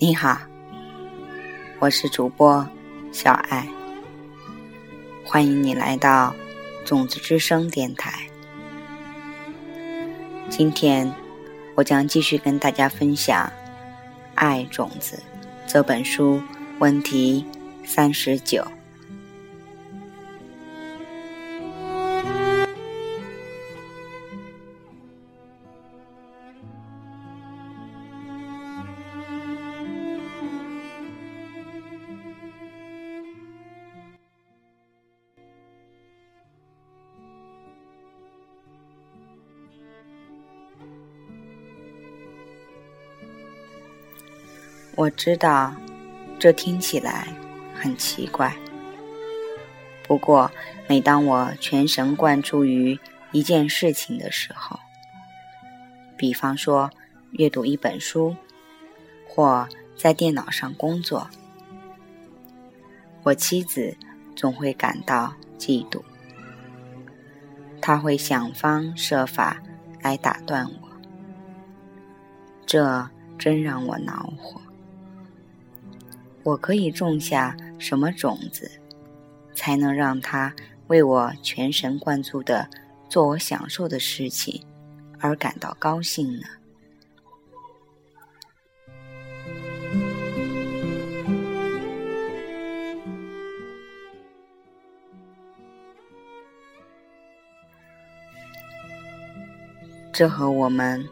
你好，我是主播小爱，欢迎你来到种子之声电台。今天我将继续跟大家分享《爱种子》这本书问题三十九。我知道，这听起来很奇怪。不过，每当我全神贯注于一件事情的时候，比方说阅读一本书，或在电脑上工作，我妻子总会感到嫉妒，她会想方设法来打断我，这真让我恼火。我可以种下什么种子，才能让他为我全神贯注的做我享受的事情而感到高兴呢？这和我们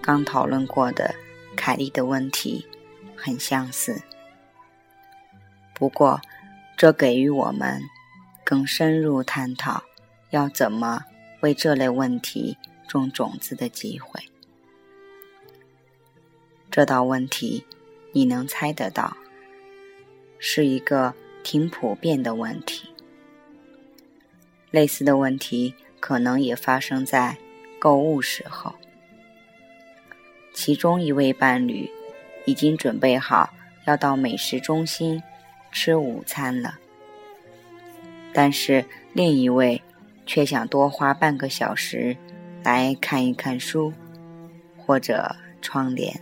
刚讨论过的凯莉的问题很相似。不过，这给予我们更深入探讨要怎么为这类问题种种子的机会。这道问题，你能猜得到，是一个挺普遍的问题。类似的问题可能也发生在购物时候，其中一位伴侣已经准备好要到美食中心。吃午餐了，但是另一位却想多花半个小时来看一看书或者窗帘。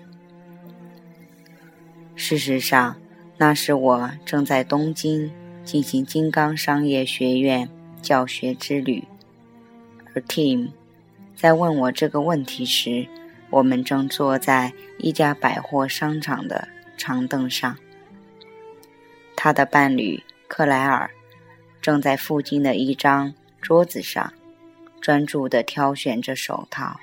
事实上，那时我正在东京进行金刚商业学院教学之旅，而 Tim 在问我这个问题时，我们正坐在一家百货商场的长凳上。他的伴侣克莱尔正在附近的一张桌子上专注地挑选着手套。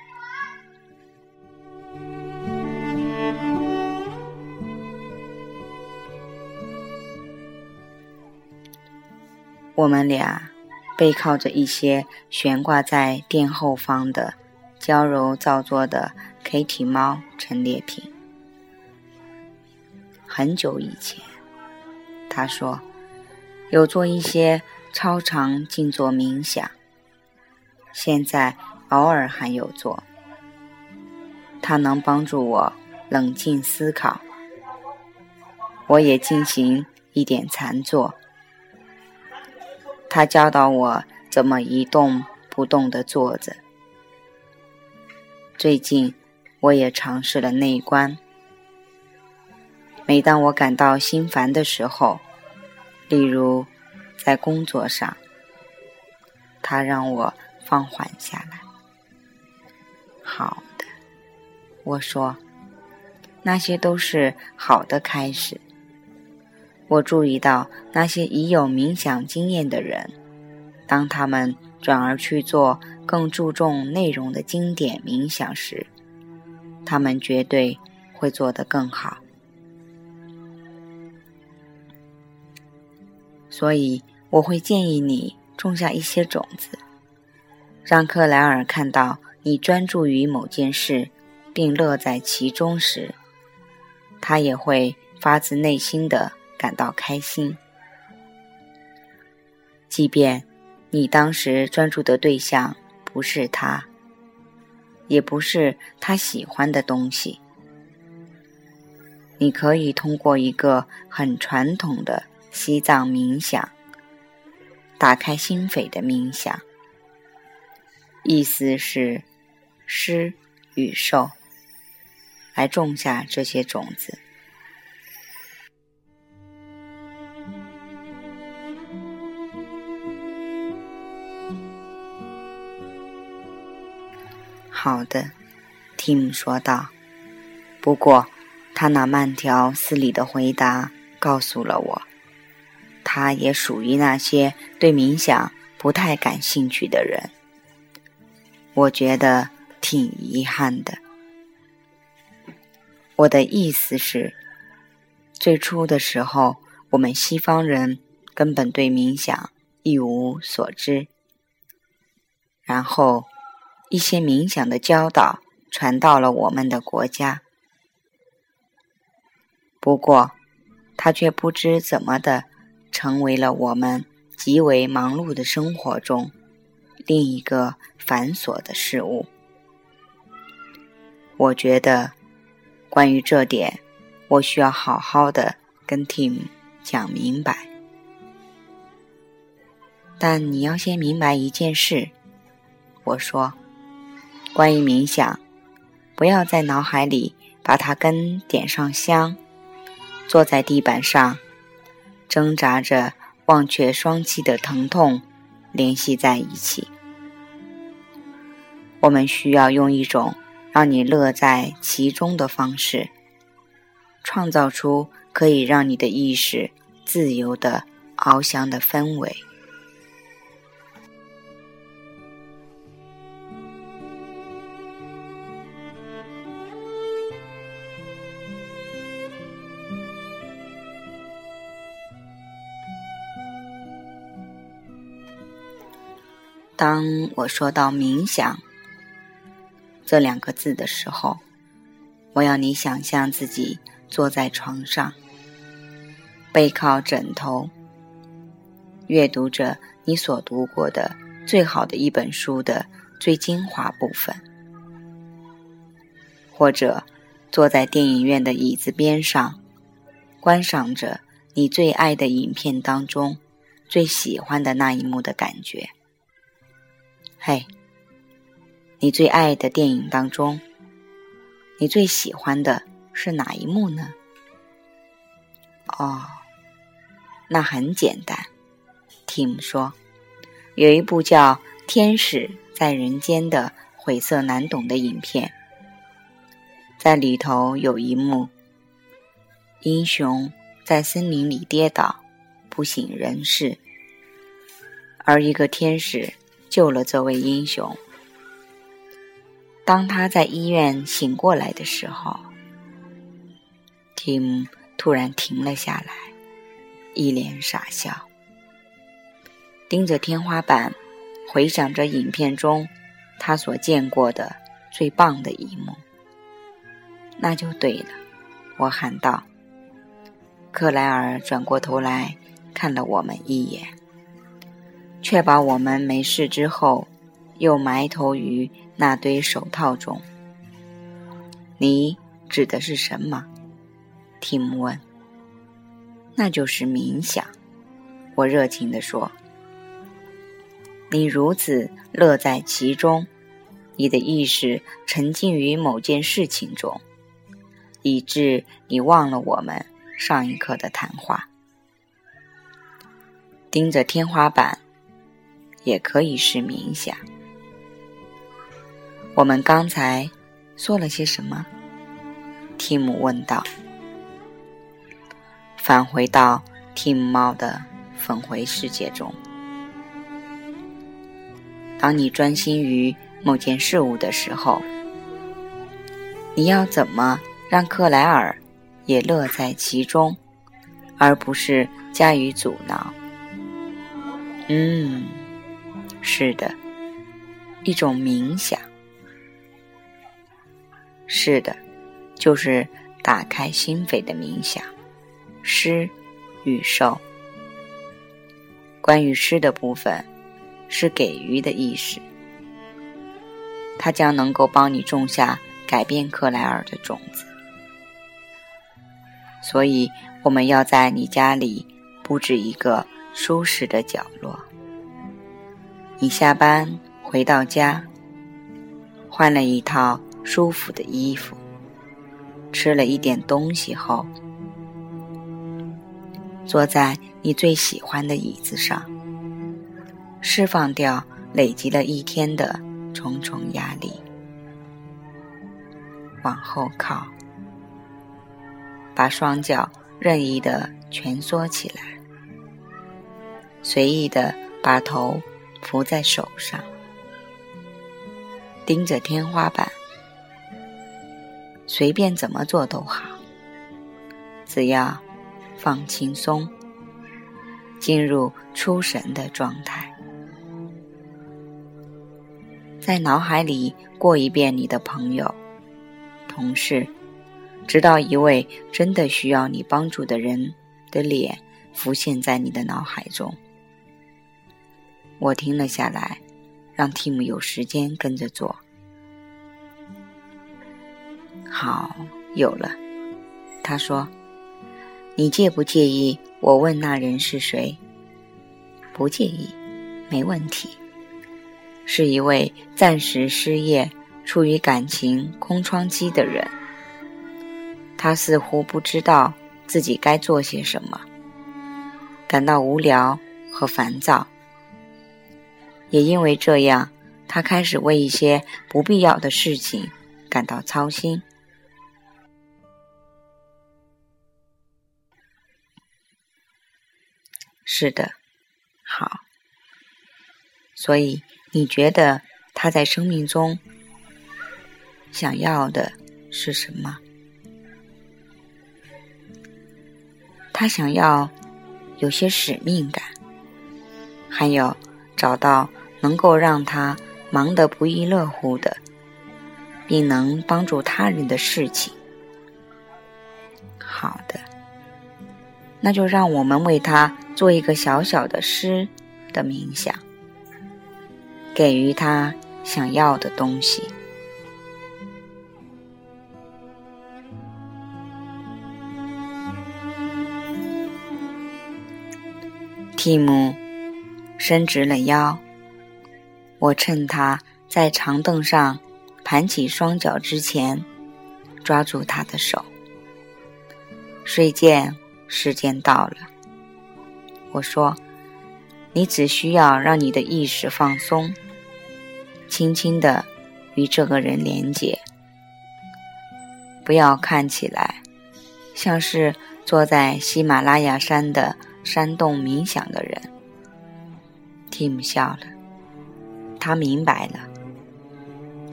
我们俩背靠着一些悬挂在店后方的娇柔造作的 Kitty 猫陈列品。很久以前。他说：“有做一些超长静坐冥想，现在偶尔还有做。它能帮助我冷静思考。我也进行一点禅坐。他教导我怎么一动不动地坐着。最近我也尝试了内观。”每当我感到心烦的时候，例如在工作上，它让我放缓下来。好的，我说，那些都是好的开始。我注意到那些已有冥想经验的人，当他们转而去做更注重内容的经典冥想时，他们绝对会做得更好。所以，我会建议你种下一些种子，让克莱尔看到你专注于某件事，并乐在其中时，他也会发自内心的感到开心。即便你当时专注的对象不是他，也不是他喜欢的东西，你可以通过一个很传统的。西藏冥想，打开心扉的冥想。意思是，施与受，来种下这些种子。好的，Tim 说道，不过他那慢条斯理的回答告诉了我。他也属于那些对冥想不太感兴趣的人。我觉得挺遗憾的。我的意思是，最初的时候，我们西方人根本对冥想一无所知。然后，一些冥想的教导传到了我们的国家。不过，他却不知怎么的，成为了我们极为忙碌的生活中另一个繁琐的事物。我觉得，关于这点，我需要好好的跟 Tim 讲明白。但你要先明白一件事。我说：“关于冥想，不要在脑海里把它跟点上香，坐在地板上，挣扎着忘却双膝的疼痛联系在一起。我们需要用一种让你乐在其中的方式，创造出可以让你的意识自由的翱翔的氛围。”当我说到“冥想”这两个字的时候，我要你想象自己坐在床上，背靠枕头，阅读着你所读过的最好的一本书的最精华部分，或者坐在电影院的椅子边上，观赏着你最爱的影片当中最喜欢的那一幕的感觉。嘿，你最爱的电影当中，你最喜欢的是哪一幕呢？哦，那很简单，Tim 说，有一部叫《天使在人间》的晦涩难懂的影片，在里头有一幕，英雄在森林里跌倒，不省人事，而一个天使。救了这位英雄。当他在医院醒过来的时候，Tim 突然停了下来，一脸傻笑，盯着天花板，回想着影片中他所见过的最棒的一幕。那就对了，我喊道。克莱尔转过头来看了我们一眼。确保我们没事之后，又埋头于那堆手套中。你指的是什么？提姆问。那就是冥想。我热情地说。你如此乐在其中，你的意识沉浸于某件事情中，以致你忘了我们上一刻的谈话。盯着天花板。也可以是冥想。我们刚才说了些什么？蒂姆问道。返回到蒂姆猫的粉回世界中。当你专心于某件事物的时候，你要怎么让克莱尔也乐在其中，而不是加以阻挠？嗯。是的，一种冥想。是的，就是打开心扉的冥想。施与受，关于施的部分是给予的意识，它将能够帮你种下改变克莱尔的种子。所以，我们要在你家里布置一个舒适的角落。你下班回到家，换了一套舒服的衣服，吃了一点东西后，坐在你最喜欢的椅子上，释放掉累积了一天的重重压力。往后靠，把双脚任意的蜷缩起来，随意的把头伏在手上，盯着天花板，随便怎么做都好，只要放轻松，进入出神的状态。在脑海里过一遍你的朋友、同事，直到一位真的需要你帮助的人的脸浮现在你的脑海中。我停了下来，让 Tim 有时间跟着做。好，有了。他说：“你介不介意我问那人是谁？”不介意，没问题。是一位暂时失业、处于感情空窗期的人。他似乎不知道自己该做些什么，感到无聊和烦躁。也因为这样，他开始为一些不必要的事情感到操心。是的，好，所以。你觉得他在生命中想要的是什么？他想要有些使命感，还有找到能够让他忙得不亦乐乎的，并能帮助他人的事情。好的，那就让我们为他做一个小小的诗的冥想。给予他想要的东西。蒂姆伸直了腰，我趁他在长凳上盘起双脚之前，抓住他的手。睡觉时间到了，我说：“你只需要让你的意识放松。”轻轻的与这个人连接，不要看起来像是坐在喜马拉雅山的山洞冥想的人。Tim 笑了，他明白了。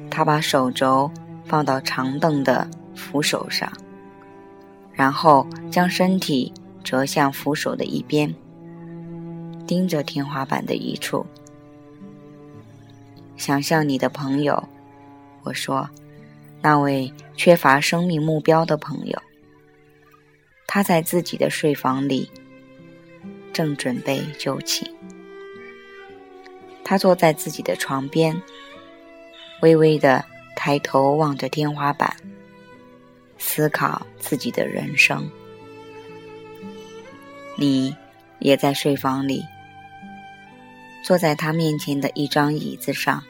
他把手肘放到长凳的扶手上，然后将身体折向扶手的一边，盯着天花板的一处。想象你的朋友，我说，那位缺乏生命目标的朋友，他在自己的睡房里，正准备就寝。他坐在自己的床边，微微的抬头望着天花板，思考自己的人生。你也在睡房里，坐在他面前的一张椅子上。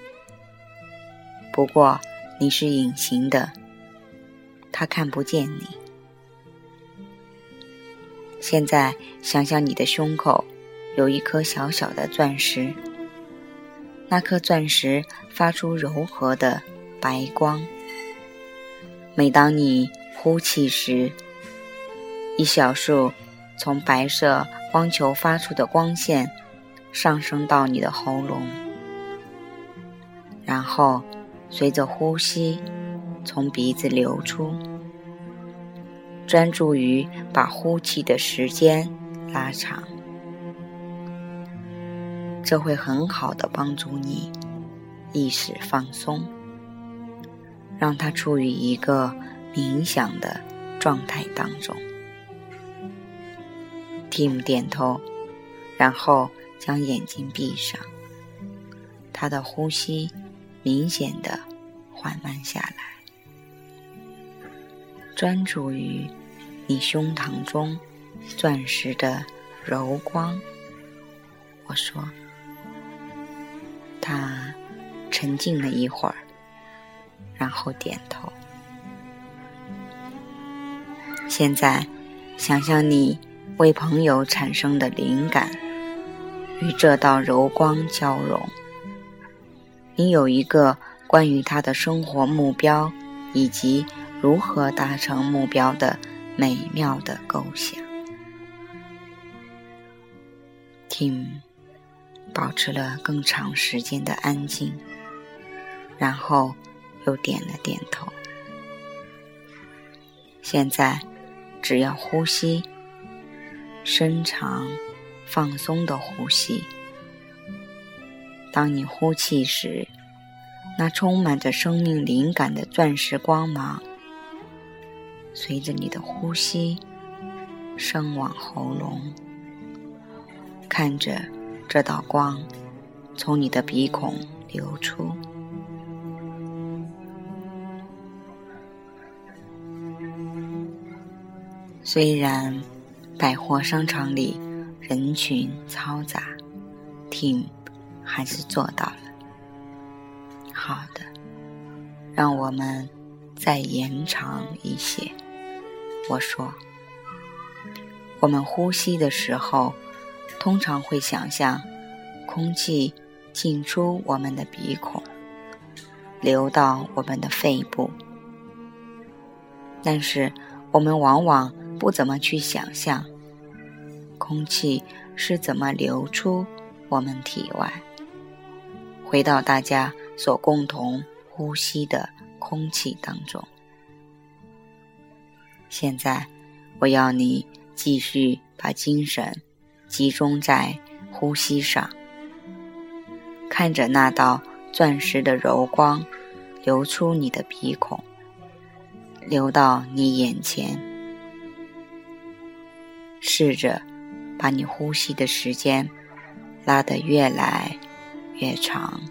不过，你是隐形的，他看不见你。现在想想你的胸口有一颗小小的钻石，那颗钻石发出柔和的白光。每当你呼气时，一小束从白色光球发出的光线上升到你的喉咙，然后。随着呼吸从鼻子流出，专注于把呼气的时间拉长，这会很好的帮助你意识放松，让它处于一个冥想的状态当中。Tim 点头，然后将眼睛闭上，他的呼吸。明显的缓慢下来，专注于你胸膛中钻石的柔光。我说，他沉静了一会儿，然后点头。现在，想象你为朋友产生的灵感与这道柔光交融。你有一个关于他的生活目标以及如何达成目标的美妙的构想。听保持了更长时间的安静，然后又点了点头。现在，只要呼吸，深长、放松的呼吸。当你呼气时，那充满着生命灵感的钻石光芒，随着你的呼吸升往喉咙。看着这道光从你的鼻孔流出。虽然百货商场里人群嘈杂听还是做到了。好的，让我们再延长一些。我说，我们呼吸的时候，通常会想象空气进出我们的鼻孔，流到我们的肺部，但是我们往往。不怎么去想象，空气是怎么流出我们体外，回到大家所共同呼吸的空气当中。现在，我要你继续把精神集中在呼吸上，看着那道钻石的柔光流出你的鼻孔，流到你眼前。试着把你呼吸的时间拉得越来越长。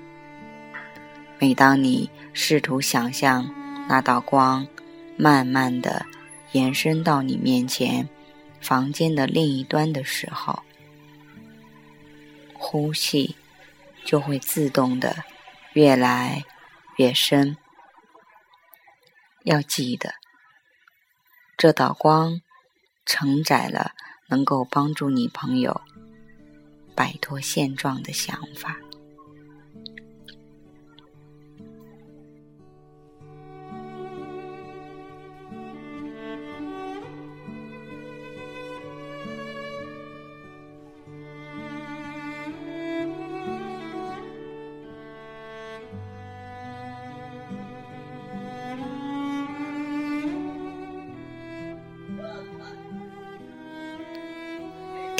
每当你试图想象那道光慢慢的延伸到你面前房间的另一端的时候，呼吸就会自动的越来越深。要记得，这道光。承载了能够帮助你朋友摆脱现状的想法。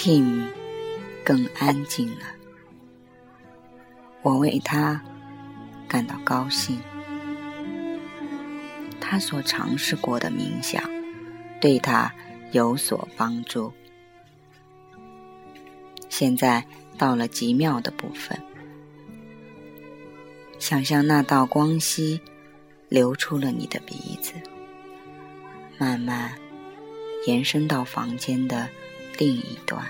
Tim 更安静了，我为他感到高兴。他所尝试过的冥想对他有所帮助。现在到了极妙的部分，想象那道光息流出了你的鼻子，慢慢延伸到房间的。另一端，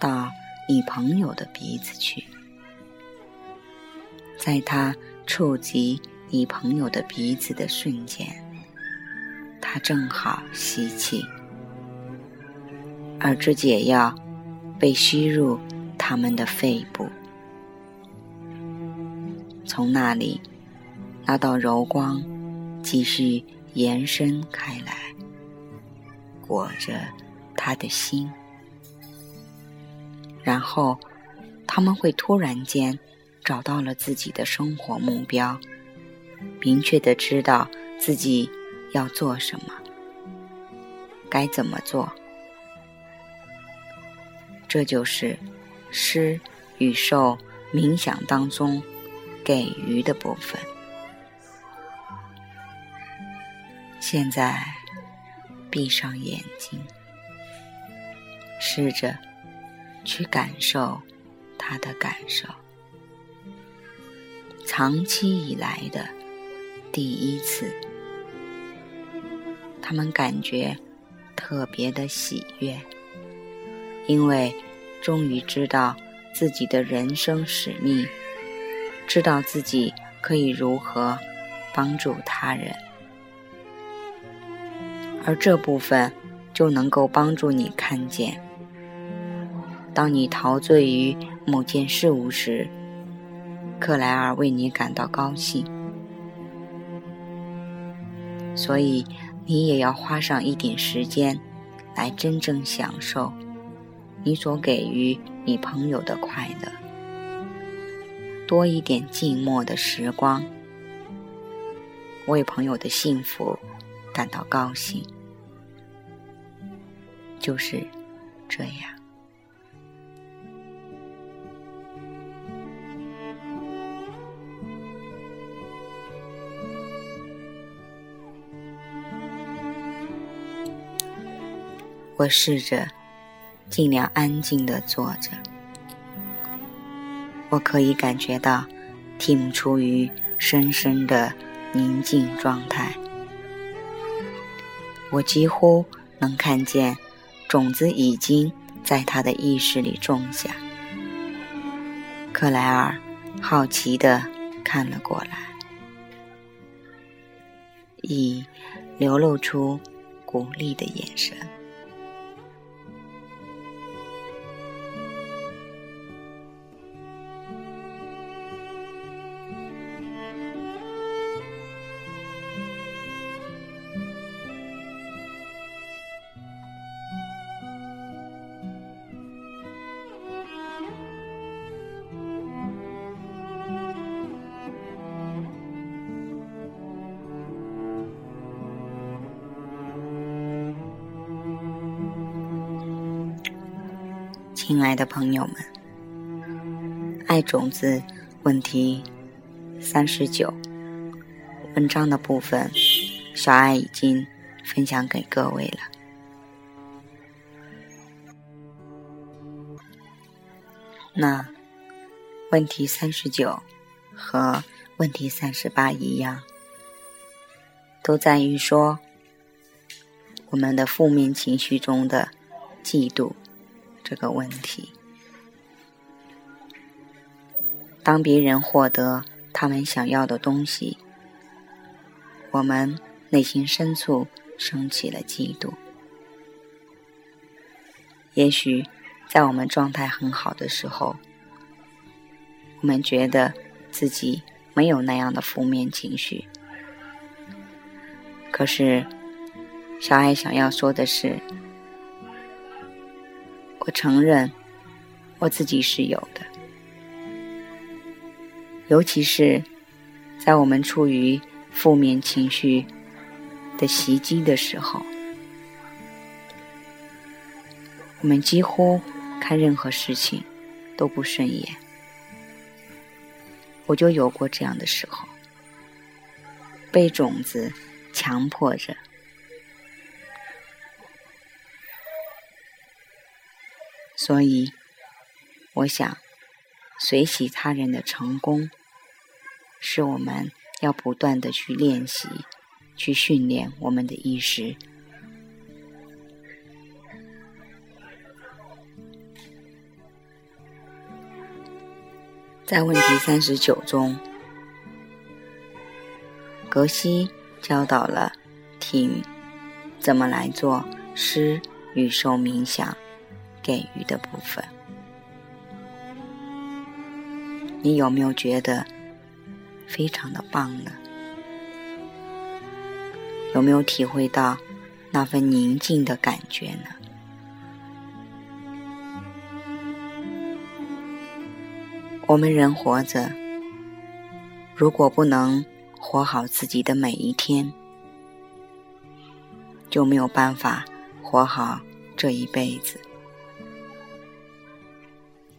到你朋友的鼻子去，在他触及你朋友的鼻子的瞬间，他正好吸气，而这解药被吸入他们的肺部，从那里，那道柔光继续延伸开来。裹着他的心，然后他们会突然间找到了自己的生活目标，明确的知道自己要做什么，该怎么做。这就是施与受冥想当中给予的部分。现在。闭上眼睛，试着去感受他的感受。长期以来的第一次，他们感觉特别的喜悦，因为终于知道自己的人生使命，知道自己可以如何帮助他人。而这部分就能够帮助你看见，当你陶醉于某件事物时，克莱尔为你感到高兴。所以你也要花上一点时间，来真正享受你所给予你朋友的快乐，多一点静默的时光，为朋友的幸福感到高兴，就是这样。我试着尽量安静的坐着，我可以感觉到 Tim 处于深深的宁静状态。我几乎能看见种子已经在他的意识里种下。克莱尔好奇地看了过来，以流露出鼓励的眼神。爱的朋友们，爱种子问题三十九，文章的部分，小爱已经分享给各位了。那问题三十九和问题三十八一样，都在于说我们的负面情绪中的嫉妒。这个问题，当别人获得他们想要的东西，我们内心深处升起了嫉妒。也许在我们状态很好的时候，我们觉得自己没有那样的负面情绪。可是，小爱想要说的是。我承认，我自己是有的，尤其是在我们处于负面情绪的袭击的时候，我们几乎看任何事情都不顺眼。我就有过这样的时候，被种子强迫着。所以，我想，随喜他人的成功，是我们要不断的去练习、去训练我们的意识。在问题三十九中，格西教导了听怎么来做诗与受冥想。给予的部分，你有没有觉得非常的棒呢？有没有体会到那份宁静的感觉呢？我们人活着，如果不能活好自己的每一天，就没有办法活好这一辈子。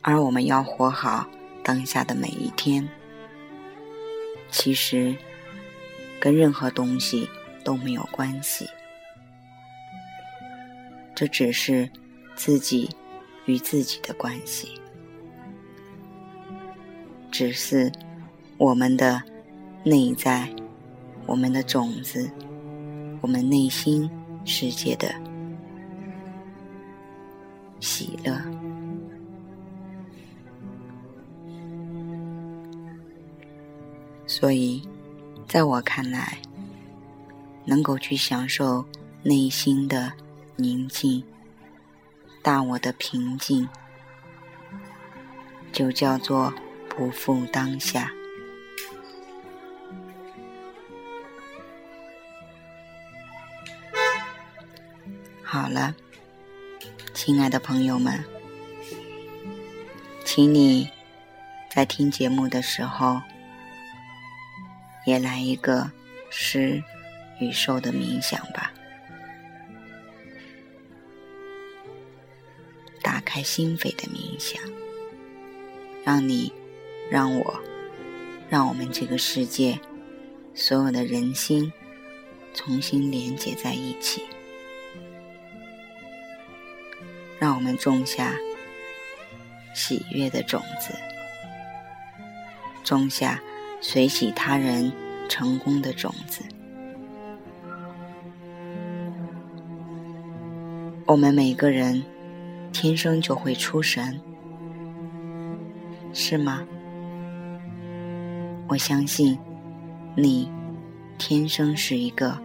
而我们要活好当下的每一天，其实跟任何东西都没有关系，这只是自己与自己的关系，只是我们的内在、我们的种子、我们内心世界的喜乐。所以，在我看来，能够去享受内心的宁静、大我的平静，就叫做不负当下。好了，亲爱的朋友们，请你在听节目的时候，也来一个诗与受的冥想吧。打开心扉的冥想，让你、让我、让我们这个世界所有的人心重新连接在一起。让我们种下喜悦的种子，种下随喜他人成功的种子。我们每个人天生就会出神，是吗？我相信你天生是一个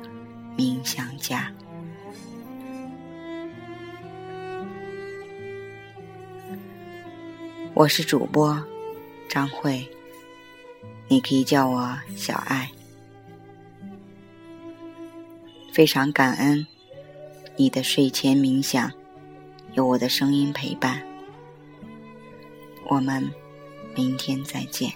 冥想家。我是主播张慧，你可以叫我小爱。非常感恩你的睡前冥想，有我的声音陪伴。我们明天再见。